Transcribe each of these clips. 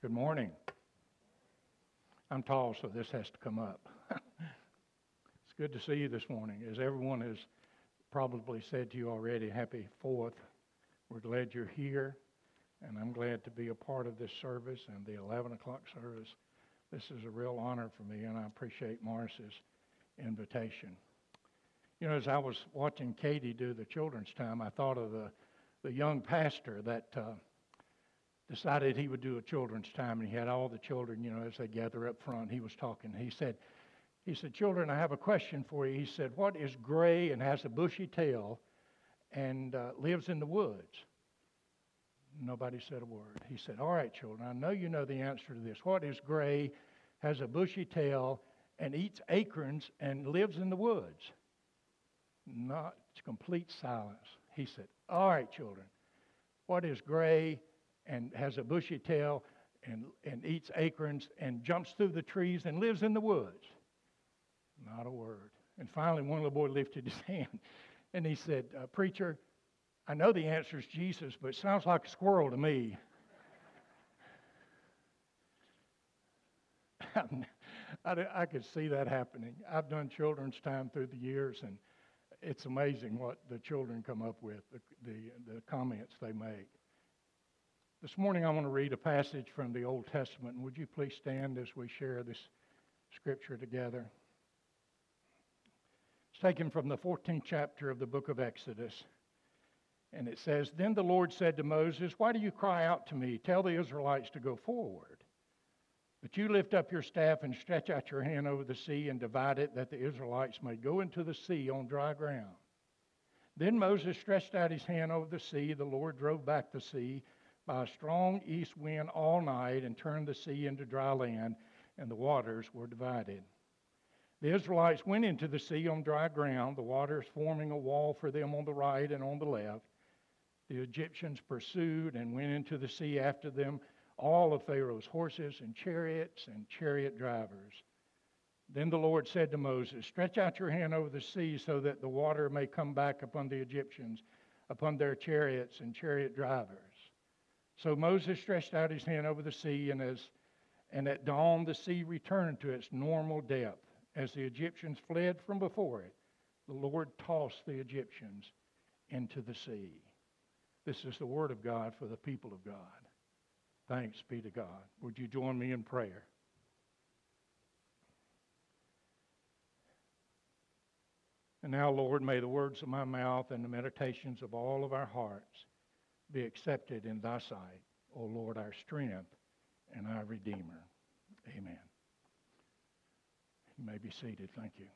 Good morning. I'm tall, so this has to come up. it's good to see you this morning. As everyone has probably said to you already, happy 4th. We're glad you're here, and I'm glad to be a part of this service and the 11 o'clock service. This is a real honor for me, and I appreciate Morris's invitation. You know, as I was watching Katie do the children's time, I thought of the, the young pastor that. Uh, decided he would do a children's time, and he had all the children, you know, as they gather up front. He was talking. He said, he said, children, I have a question for you. He said, what is gray and has a bushy tail and uh, lives in the woods? Nobody said a word. He said, all right, children, I know you know the answer to this. What is gray, has a bushy tail, and eats acorns and lives in the woods? Not complete silence. He said, all right, children, what is gray, and has a bushy tail and, and eats acorns and jumps through the trees and lives in the woods. Not a word. And finally, one little boy lifted his hand and he said, uh, Preacher, I know the answer is Jesus, but it sounds like a squirrel to me. I, I could see that happening. I've done children's time through the years, and it's amazing what the children come up with, the, the, the comments they make. This morning I want to read a passage from the Old Testament. And would you please stand as we share this scripture together? It's taken from the 14th chapter of the book of Exodus. And it says, Then the Lord said to Moses, Why do you cry out to me? Tell the Israelites to go forward. But you lift up your staff and stretch out your hand over the sea and divide it, that the Israelites may go into the sea on dry ground. Then Moses stretched out his hand over the sea. The Lord drove back the sea by a strong east wind all night and turned the sea into dry land, and the waters were divided. The Israelites went into the sea on dry ground, the waters forming a wall for them on the right and on the left. The Egyptians pursued and went into the sea after them, all of Pharaoh's horses and chariots and chariot drivers. Then the Lord said to Moses, Stretch out your hand over the sea so that the water may come back upon the Egyptians, upon their chariots and chariot drivers. So Moses stretched out his hand over the sea, and, as, and at dawn the sea returned to its normal depth. As the Egyptians fled from before it, the Lord tossed the Egyptians into the sea. This is the word of God for the people of God. Thanks be to God. Would you join me in prayer? And now, Lord, may the words of my mouth and the meditations of all of our hearts be accepted in thy sight, O Lord, our strength and our Redeemer. Amen. You may be seated. Thank you.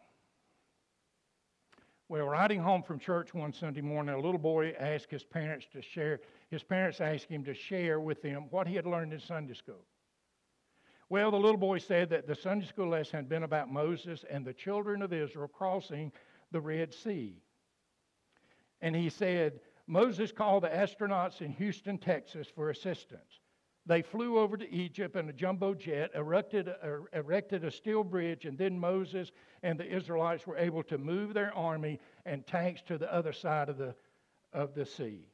Well, riding home from church one Sunday morning, a little boy asked his parents to share, his parents asked him to share with them what he had learned in Sunday school. Well, the little boy said that the Sunday school lesson had been about Moses and the children of Israel crossing the Red Sea. And he said, Moses called the astronauts in Houston, Texas for assistance. They flew over to Egypt in a jumbo jet, erected, uh, erected a steel bridge, and then Moses and the Israelites were able to move their army and tanks to the other side of the, of the sea.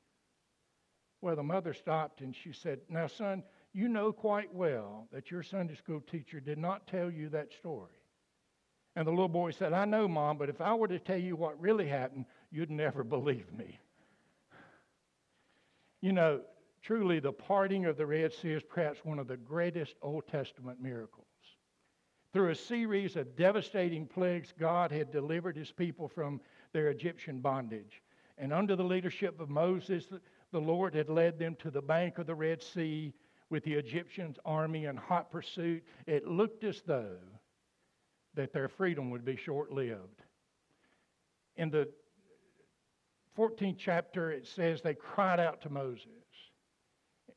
Well, the mother stopped and she said, Now, son, you know quite well that your Sunday school teacher did not tell you that story. And the little boy said, I know, Mom, but if I were to tell you what really happened, you'd never believe me. You know, truly, the parting of the Red Sea is perhaps one of the greatest Old Testament miracles. Through a series of devastating plagues, God had delivered his people from their Egyptian bondage. And under the leadership of Moses, the Lord had led them to the bank of the Red Sea with the Egyptian army in hot pursuit. It looked as though that their freedom would be short lived. In the 14th chapter, it says they cried out to Moses.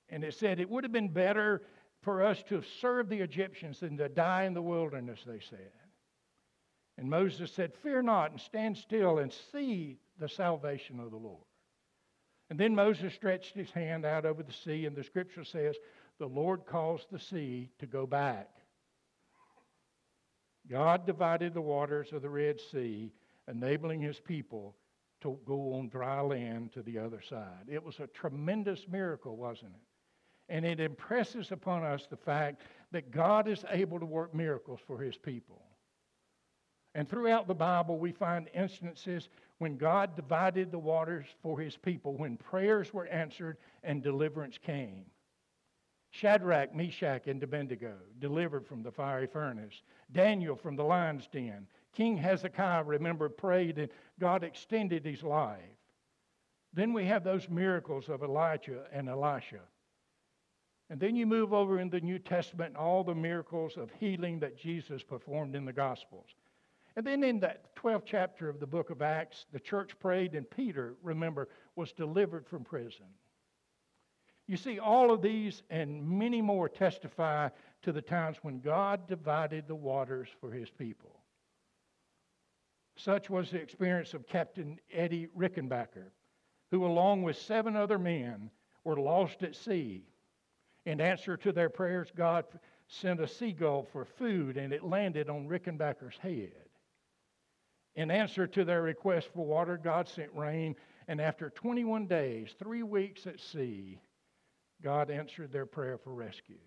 And it said, It would have been better for us to have served the Egyptians than to die in the wilderness, they said. And Moses said, Fear not, and stand still and see the salvation of the Lord. And then Moses stretched his hand out over the sea, and the scripture says, The Lord caused the sea to go back. God divided the waters of the Red Sea, enabling his people to go on dry land to the other side. It was a tremendous miracle, wasn't it? And it impresses upon us the fact that God is able to work miracles for his people. And throughout the Bible, we find instances when God divided the waters for his people, when prayers were answered and deliverance came. Shadrach, Meshach, and Abednego delivered from the fiery furnace. Daniel from the lion's den. King Hezekiah, remember, prayed and God extended his life. Then we have those miracles of Elijah and Elisha. And then you move over in the New Testament all the miracles of healing that Jesus performed in the Gospels. And then in that 12th chapter of the book of Acts, the church prayed, and Peter, remember, was delivered from prison. You see, all of these and many more testify to the times when God divided the waters for his people. Such was the experience of Captain Eddie Rickenbacker, who, along with seven other men, were lost at sea. In answer to their prayers, God sent a seagull for food, and it landed on Rickenbacker's head. In answer to their request for water, God sent rain, and after 21 days, three weeks at sea, God answered their prayer for rescue.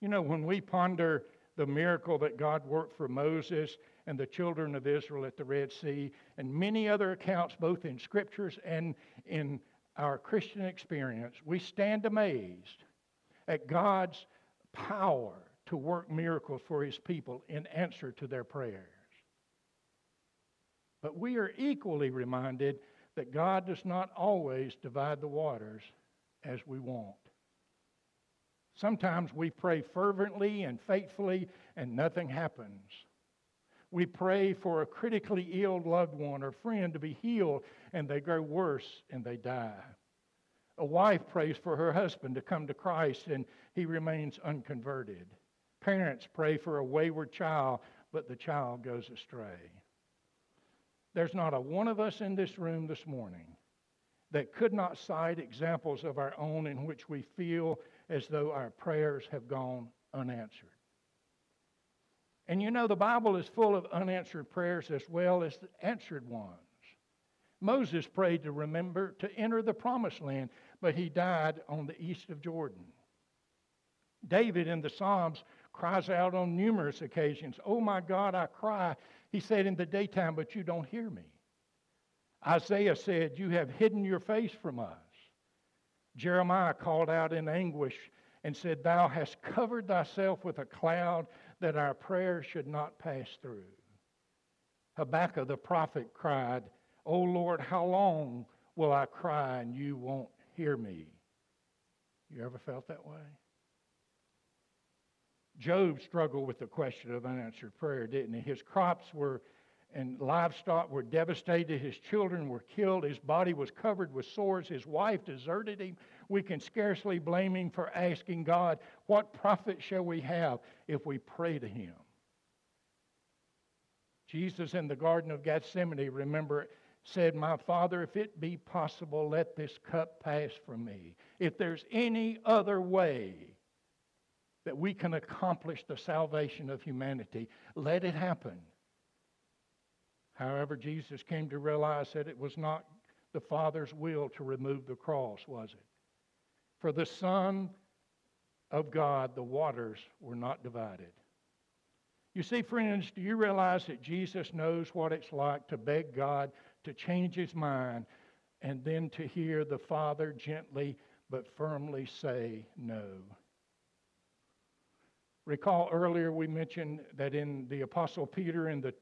You know, when we ponder the miracle that God worked for Moses and the children of Israel at the Red Sea, and many other accounts, both in scriptures and in our Christian experience, we stand amazed at God's power to work miracles for his people in answer to their prayers. But we are equally reminded that God does not always divide the waters as we want. Sometimes we pray fervently and faithfully and nothing happens. We pray for a critically ill loved one or friend to be healed and they grow worse and they die. A wife prays for her husband to come to Christ and he remains unconverted. Parents pray for a wayward child, but the child goes astray. There's not a one of us in this room this morning that could not cite examples of our own in which we feel as though our prayers have gone unanswered. And you know, the Bible is full of unanswered prayers as well as answered ones. Moses prayed to remember to enter the promised land, but he died on the east of Jordan. David in the Psalms cries out on numerous occasions, Oh my God, I cry he said, In the daytime, but you don't hear me. Isaiah said, You have hidden your face from us. Jeremiah called out in anguish and said, Thou hast covered thyself with a cloud that our prayers should not pass through. Habakkuk the prophet cried, O Lord, how long will I cry and you won't hear me? You ever felt that way? Job struggled with the question of unanswered prayer, didn't he? His crops were and livestock were devastated. His children were killed. His body was covered with sores. His wife deserted him. We can scarcely blame him for asking God, What profit shall we have if we pray to him? Jesus in the Garden of Gethsemane, remember, said, My Father, if it be possible, let this cup pass from me. If there's any other way, that we can accomplish the salvation of humanity. Let it happen. However, Jesus came to realize that it was not the Father's will to remove the cross, was it? For the Son of God, the waters were not divided. You see, friends, do you realize that Jesus knows what it's like to beg God to change his mind and then to hear the Father gently but firmly say no? Recall earlier we mentioned that in the Apostle Peter in, the,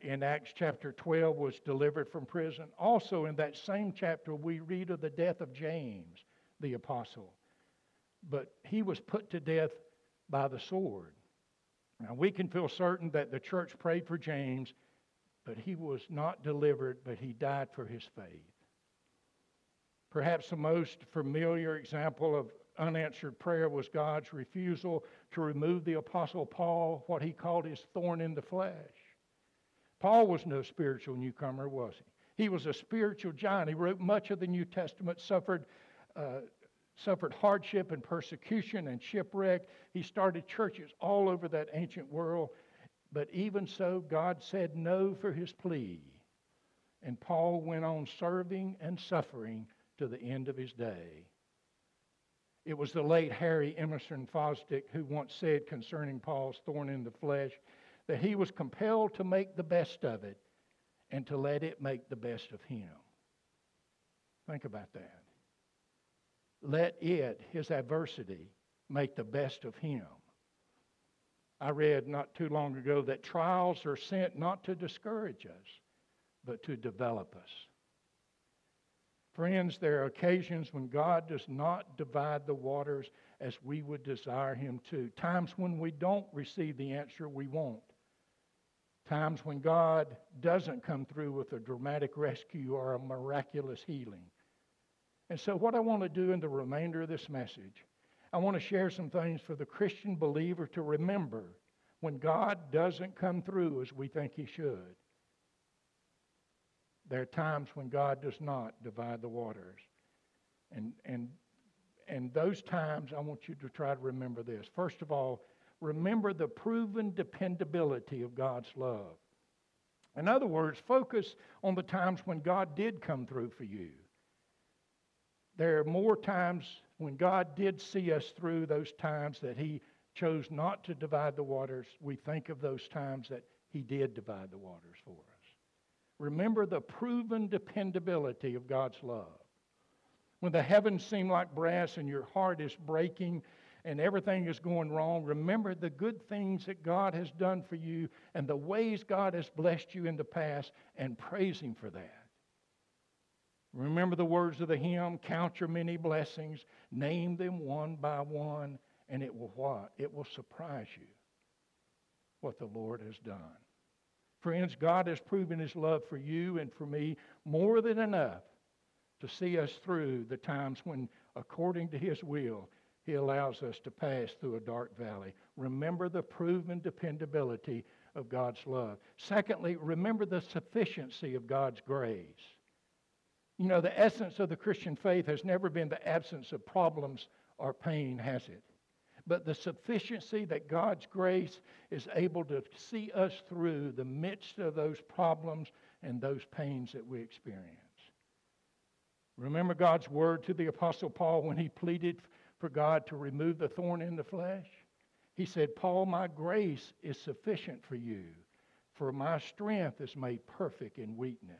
in Acts chapter 12 was delivered from prison. Also in that same chapter we read of the death of James, the apostle. But he was put to death by the sword. Now we can feel certain that the church prayed for James, but he was not delivered, but he died for his faith. Perhaps the most familiar example of unanswered prayer was God's refusal to remove the Apostle Paul, what he called his thorn in the flesh. Paul was no spiritual newcomer, was he? He was a spiritual giant. He wrote much of the New Testament, suffered, uh, suffered hardship and persecution and shipwreck. He started churches all over that ancient world. But even so, God said no for his plea. And Paul went on serving and suffering to the end of his day. It was the late Harry Emerson Fosdick who once said concerning Paul's thorn in the flesh that he was compelled to make the best of it and to let it make the best of him. Think about that. Let it, his adversity, make the best of him. I read not too long ago that trials are sent not to discourage us, but to develop us. Friends, there are occasions when God does not divide the waters as we would desire Him to. Times when we don't receive the answer we want. Times when God doesn't come through with a dramatic rescue or a miraculous healing. And so, what I want to do in the remainder of this message, I want to share some things for the Christian believer to remember when God doesn't come through as we think He should. There are times when God does not divide the waters. And, and, and those times, I want you to try to remember this. First of all, remember the proven dependability of God's love. In other words, focus on the times when God did come through for you. There are more times when God did see us through those times that He chose not to divide the waters. We think of those times that He did divide the waters for us. Remember the proven dependability of God's love. When the heavens seem like brass and your heart is breaking and everything is going wrong, remember the good things that God has done for you and the ways God has blessed you in the past and praise Him for that. Remember the words of the hymn Count your many blessings, name them one by one, and it will what? It will surprise you what the Lord has done. Friends, God has proven His love for you and for me more than enough to see us through the times when, according to His will, He allows us to pass through a dark valley. Remember the proven dependability of God's love. Secondly, remember the sufficiency of God's grace. You know, the essence of the Christian faith has never been the absence of problems or pain, has it? but the sufficiency that God's grace is able to see us through the midst of those problems and those pains that we experience. Remember God's word to the Apostle Paul when he pleaded for God to remove the thorn in the flesh? He said, Paul, my grace is sufficient for you, for my strength is made perfect in weakness.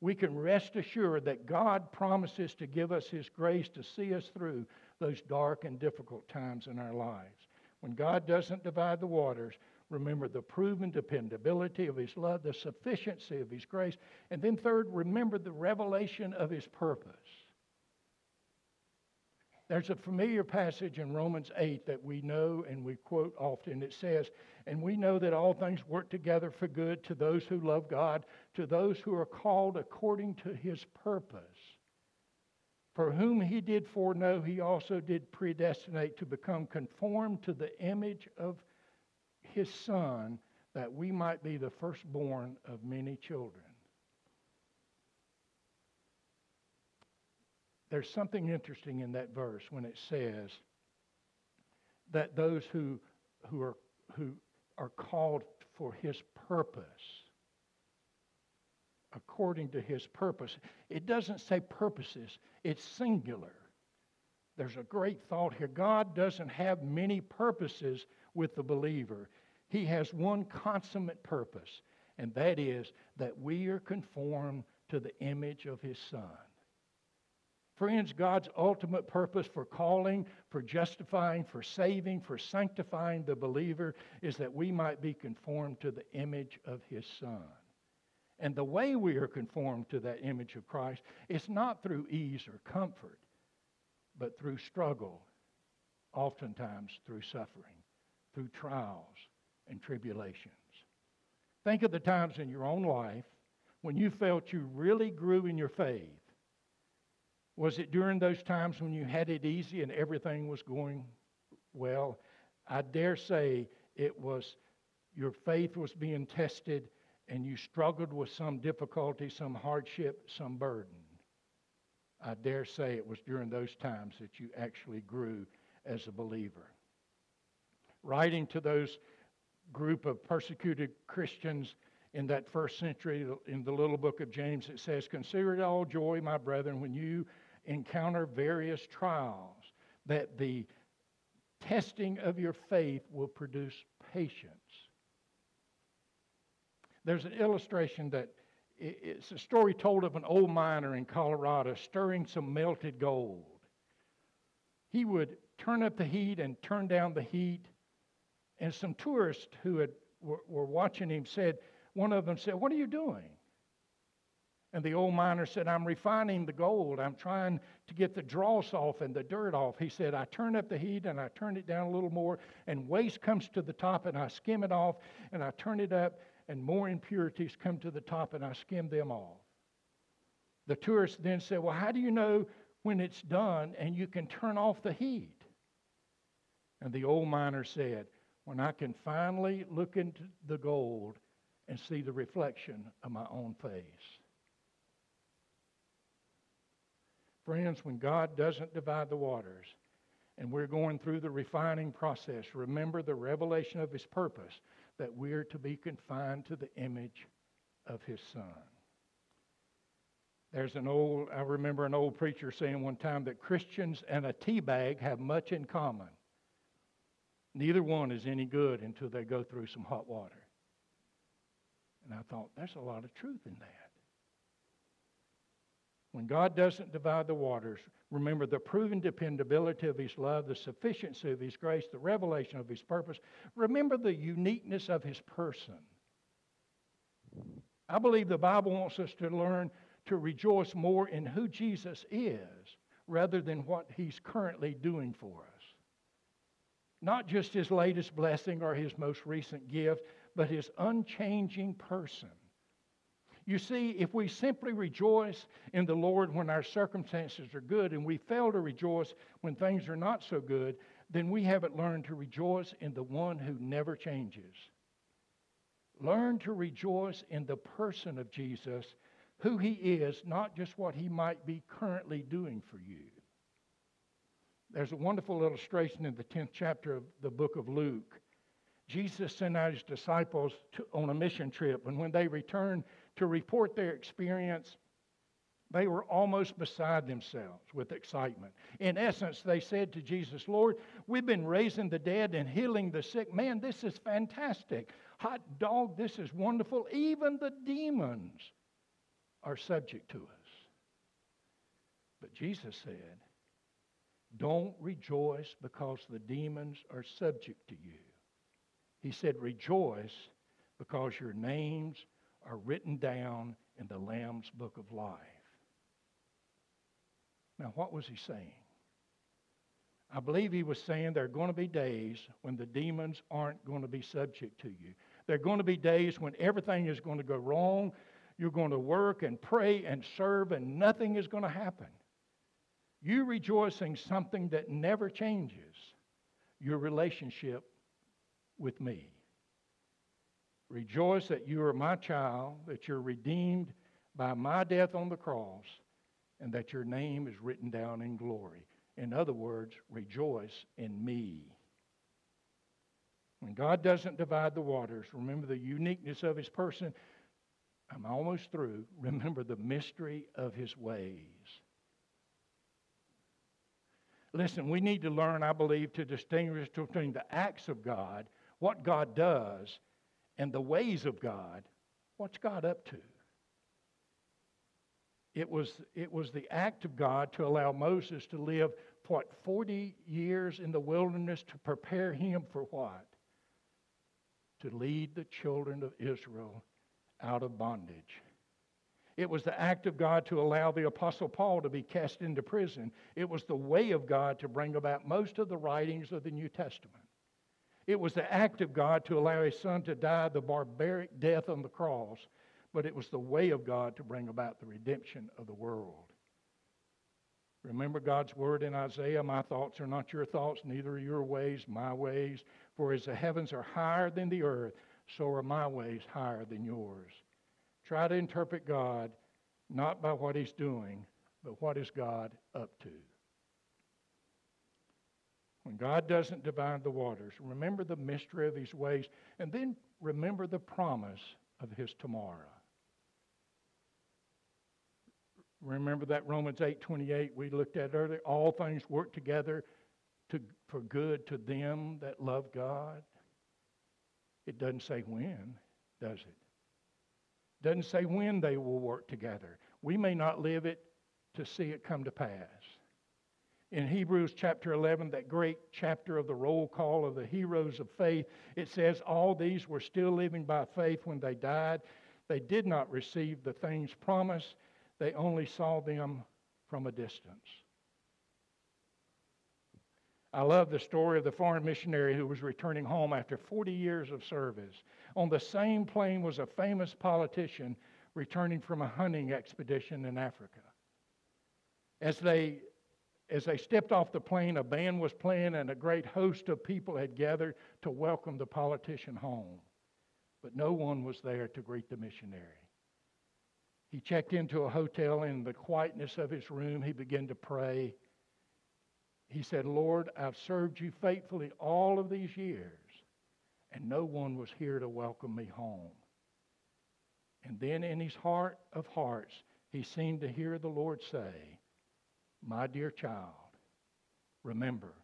We can rest assured that God promises to give us His grace to see us through those dark and difficult times in our lives. When God doesn't divide the waters, remember the proven dependability of His love, the sufficiency of His grace, and then third, remember the revelation of His purpose. There's a familiar passage in Romans 8 that we know and we quote often. It says, And we know that all things work together for good to those who love God, to those who are called according to his purpose. For whom he did foreknow, he also did predestinate to become conformed to the image of his Son, that we might be the firstborn of many children. There's something interesting in that verse when it says that those who, who, are, who are called for his purpose according to his purpose. It doesn't say purposes, it's singular. There's a great thought here. God doesn't have many purposes with the believer, He has one consummate purpose, and that is that we are conformed to the image of His Son. Friends, God's ultimate purpose for calling, for justifying, for saving, for sanctifying the believer is that we might be conformed to the image of His Son. And the way we are conformed to that image of Christ is not through ease or comfort, but through struggle, oftentimes through suffering, through trials and tribulations. Think of the times in your own life when you felt you really grew in your faith. Was it during those times when you had it easy and everything was going well? I dare say it was your faith was being tested and you struggled with some difficulty, some hardship, some burden, I dare say it was during those times that you actually grew as a believer. Writing to those group of persecuted Christians in that first century, in the little book of James, it says, Consider it all joy, my brethren, when you encounter various trials, that the testing of your faith will produce patience. There's an illustration that it's a story told of an old miner in Colorado stirring some melted gold. He would turn up the heat and turn down the heat, and some tourists who had, were, were watching him said, one of them said, What are you doing? And the old miner said, I'm refining the gold. I'm trying to get the dross off and the dirt off. He said, I turn up the heat and I turn it down a little more, and waste comes to the top, and I skim it off, and I turn it up, and more impurities come to the top, and I skim them off. The tourist then said, Well, how do you know when it's done and you can turn off the heat? And the old miner said, When I can finally look into the gold and see the reflection of my own face. Friends, when God doesn't divide the waters and we're going through the refining process, remember the revelation of His purpose that we're to be confined to the image of His Son. There's an old, I remember an old preacher saying one time that Christians and a tea bag have much in common. Neither one is any good until they go through some hot water. And I thought, there's a lot of truth in that. When God doesn't divide the waters, remember the proven dependability of His love, the sufficiency of His grace, the revelation of His purpose. Remember the uniqueness of His person. I believe the Bible wants us to learn to rejoice more in who Jesus is rather than what He's currently doing for us. Not just His latest blessing or His most recent gift, but His unchanging person. You see, if we simply rejoice in the Lord when our circumstances are good and we fail to rejoice when things are not so good, then we haven't learned to rejoice in the one who never changes. Learn to rejoice in the person of Jesus, who he is, not just what he might be currently doing for you. There's a wonderful illustration in the 10th chapter of the book of Luke. Jesus sent out his disciples to, on a mission trip, and when they returned to report their experience, they were almost beside themselves with excitement. In essence, they said to Jesus, Lord, we've been raising the dead and healing the sick. Man, this is fantastic. Hot dog, this is wonderful. Even the demons are subject to us. But Jesus said, Don't rejoice because the demons are subject to you. He said, Rejoice because your names are written down in the Lamb's book of life. Now, what was he saying? I believe he was saying there are going to be days when the demons aren't going to be subject to you. There are going to be days when everything is going to go wrong. You're going to work and pray and serve, and nothing is going to happen. You rejoicing something that never changes your relationship with me. Rejoice that you are my child, that you're redeemed by my death on the cross, and that your name is written down in glory. In other words, rejoice in me. When God doesn't divide the waters, remember the uniqueness of his person. I'm almost through. Remember the mystery of his ways. Listen, we need to learn, I believe, to distinguish between the acts of God, what God does, and the ways of God, what's God up to? It was, it was the act of God to allow Moses to live, what, 40 years in the wilderness to prepare him for what? To lead the children of Israel out of bondage. It was the act of God to allow the Apostle Paul to be cast into prison. It was the way of God to bring about most of the writings of the New Testament. It was the act of God to allow his son to die the barbaric death on the cross, but it was the way of God to bring about the redemption of the world. Remember God's word in Isaiah My thoughts are not your thoughts, neither are your ways my ways. For as the heavens are higher than the earth, so are my ways higher than yours. Try to interpret God not by what he's doing, but what is God up to. When God doesn't divide the waters, remember the mystery of his ways, and then remember the promise of his tomorrow. Remember that Romans 8:28 we looked at earlier, all things work together to, for good to them that love God? It doesn't say when, does it? Doesn't say when they will work together. We may not live it to see it come to pass. In Hebrews chapter 11, that great chapter of the roll call of the heroes of faith, it says, All these were still living by faith when they died. They did not receive the things promised, they only saw them from a distance. I love the story of the foreign missionary who was returning home after 40 years of service. On the same plane was a famous politician returning from a hunting expedition in Africa. As they, as they stepped off the plane, a band was playing and a great host of people had gathered to welcome the politician home. But no one was there to greet the missionary. He checked into a hotel in the quietness of his room. He began to pray he said, Lord, I've served you faithfully all of these years, and no one was here to welcome me home. And then in his heart of hearts, he seemed to hear the Lord say, My dear child, remember,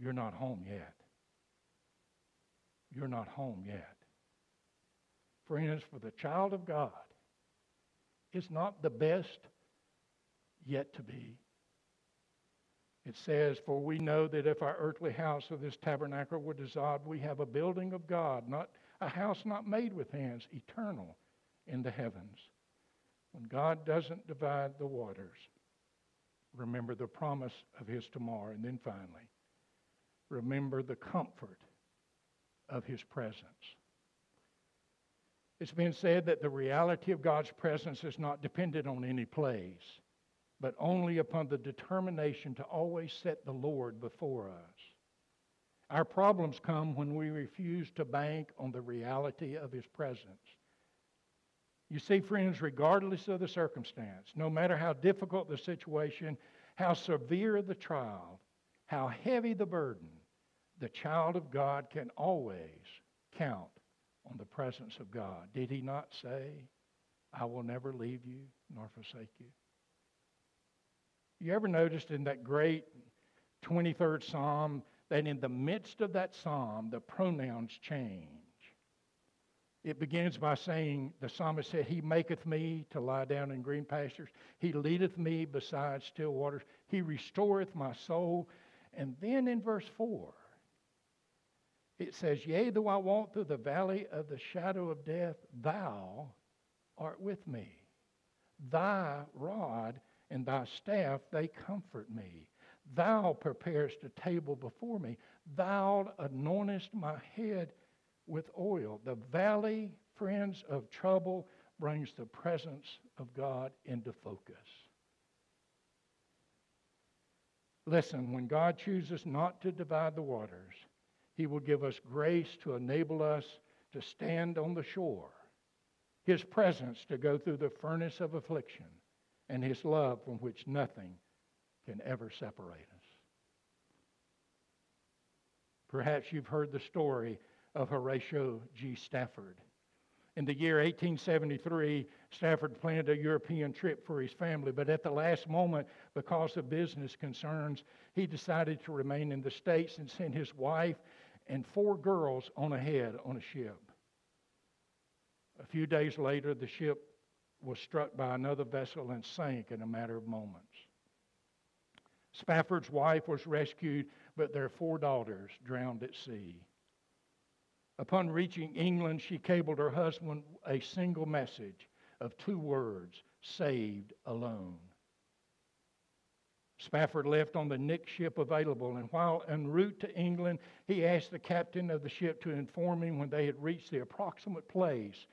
you're not home yet. You're not home yet. Friends, for the child of God, it's not the best yet to be. It says, For we know that if our earthly house of this tabernacle were dissolved, we have a building of God, not a house not made with hands, eternal in the heavens. When God doesn't divide the waters, remember the promise of his tomorrow. And then finally, remember the comfort of his presence. It's been said that the reality of God's presence is not dependent on any place but only upon the determination to always set the Lord before us. Our problems come when we refuse to bank on the reality of His presence. You see, friends, regardless of the circumstance, no matter how difficult the situation, how severe the trial, how heavy the burden, the child of God can always count on the presence of God. Did He not say, I will never leave you nor forsake you? You ever noticed in that great 23rd Psalm that in the midst of that psalm, the pronouns change? It begins by saying, the psalmist said, He maketh me to lie down in green pastures. He leadeth me beside still waters. He restoreth my soul. And then in verse 4, it says, Yea, though I walk through the valley of the shadow of death, thou art with me. Thy rod and thy staff, they comfort me. Thou preparest a table before me. Thou anointest my head with oil. The valley, friends, of trouble brings the presence of God into focus. Listen, when God chooses not to divide the waters, He will give us grace to enable us to stand on the shore, His presence to go through the furnace of affliction and his love from which nothing can ever separate us. Perhaps you've heard the story of Horatio G. Spafford. In the year 1873, Spafford planned a European trip for his family, but at the last moment, because of business concerns, he decided to remain in the States and send his wife and four girls on ahead on a ship. A few days later, the ship was struck by another vessel and sank in a matter of moments. Spafford's wife was rescued, but their four daughters drowned at sea. Upon reaching England, she cabled her husband a single message of two words saved alone. Spafford left on the next ship available, and while en route to England, he asked the captain of the ship to inform him when they had reached the approximate place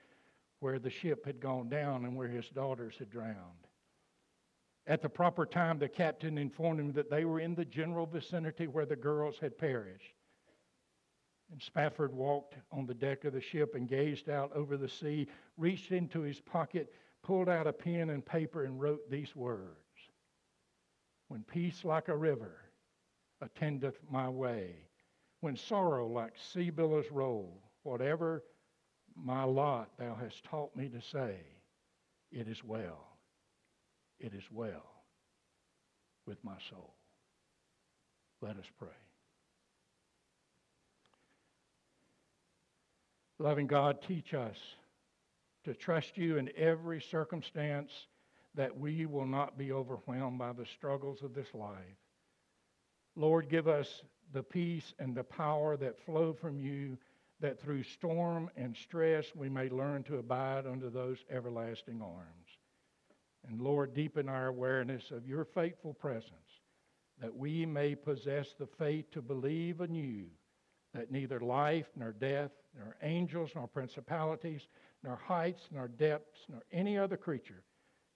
where the ship had gone down and where his daughters had drowned. At the proper time, the captain informed him that they were in the general vicinity where the girls had perished. And Spafford walked on the deck of the ship and gazed out over the sea, reached into his pocket, pulled out a pen and paper, and wrote these words When peace like a river attendeth my way, when sorrow like sea billows roll, whatever my lot thou hast taught me to say, It is well, it is well with my soul. Let us pray. Loving God, teach us to trust you in every circumstance that we will not be overwhelmed by the struggles of this life. Lord, give us the peace and the power that flow from you, that through storm and stress we may learn to abide under those everlasting arms. And Lord, deepen our awareness of your faithful presence, that we may possess the faith to believe anew that neither life nor death, nor angels nor principalities, nor heights nor depths, nor any other creature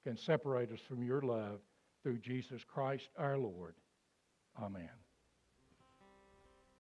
can separate us from your love through Jesus Christ our Lord. Amen.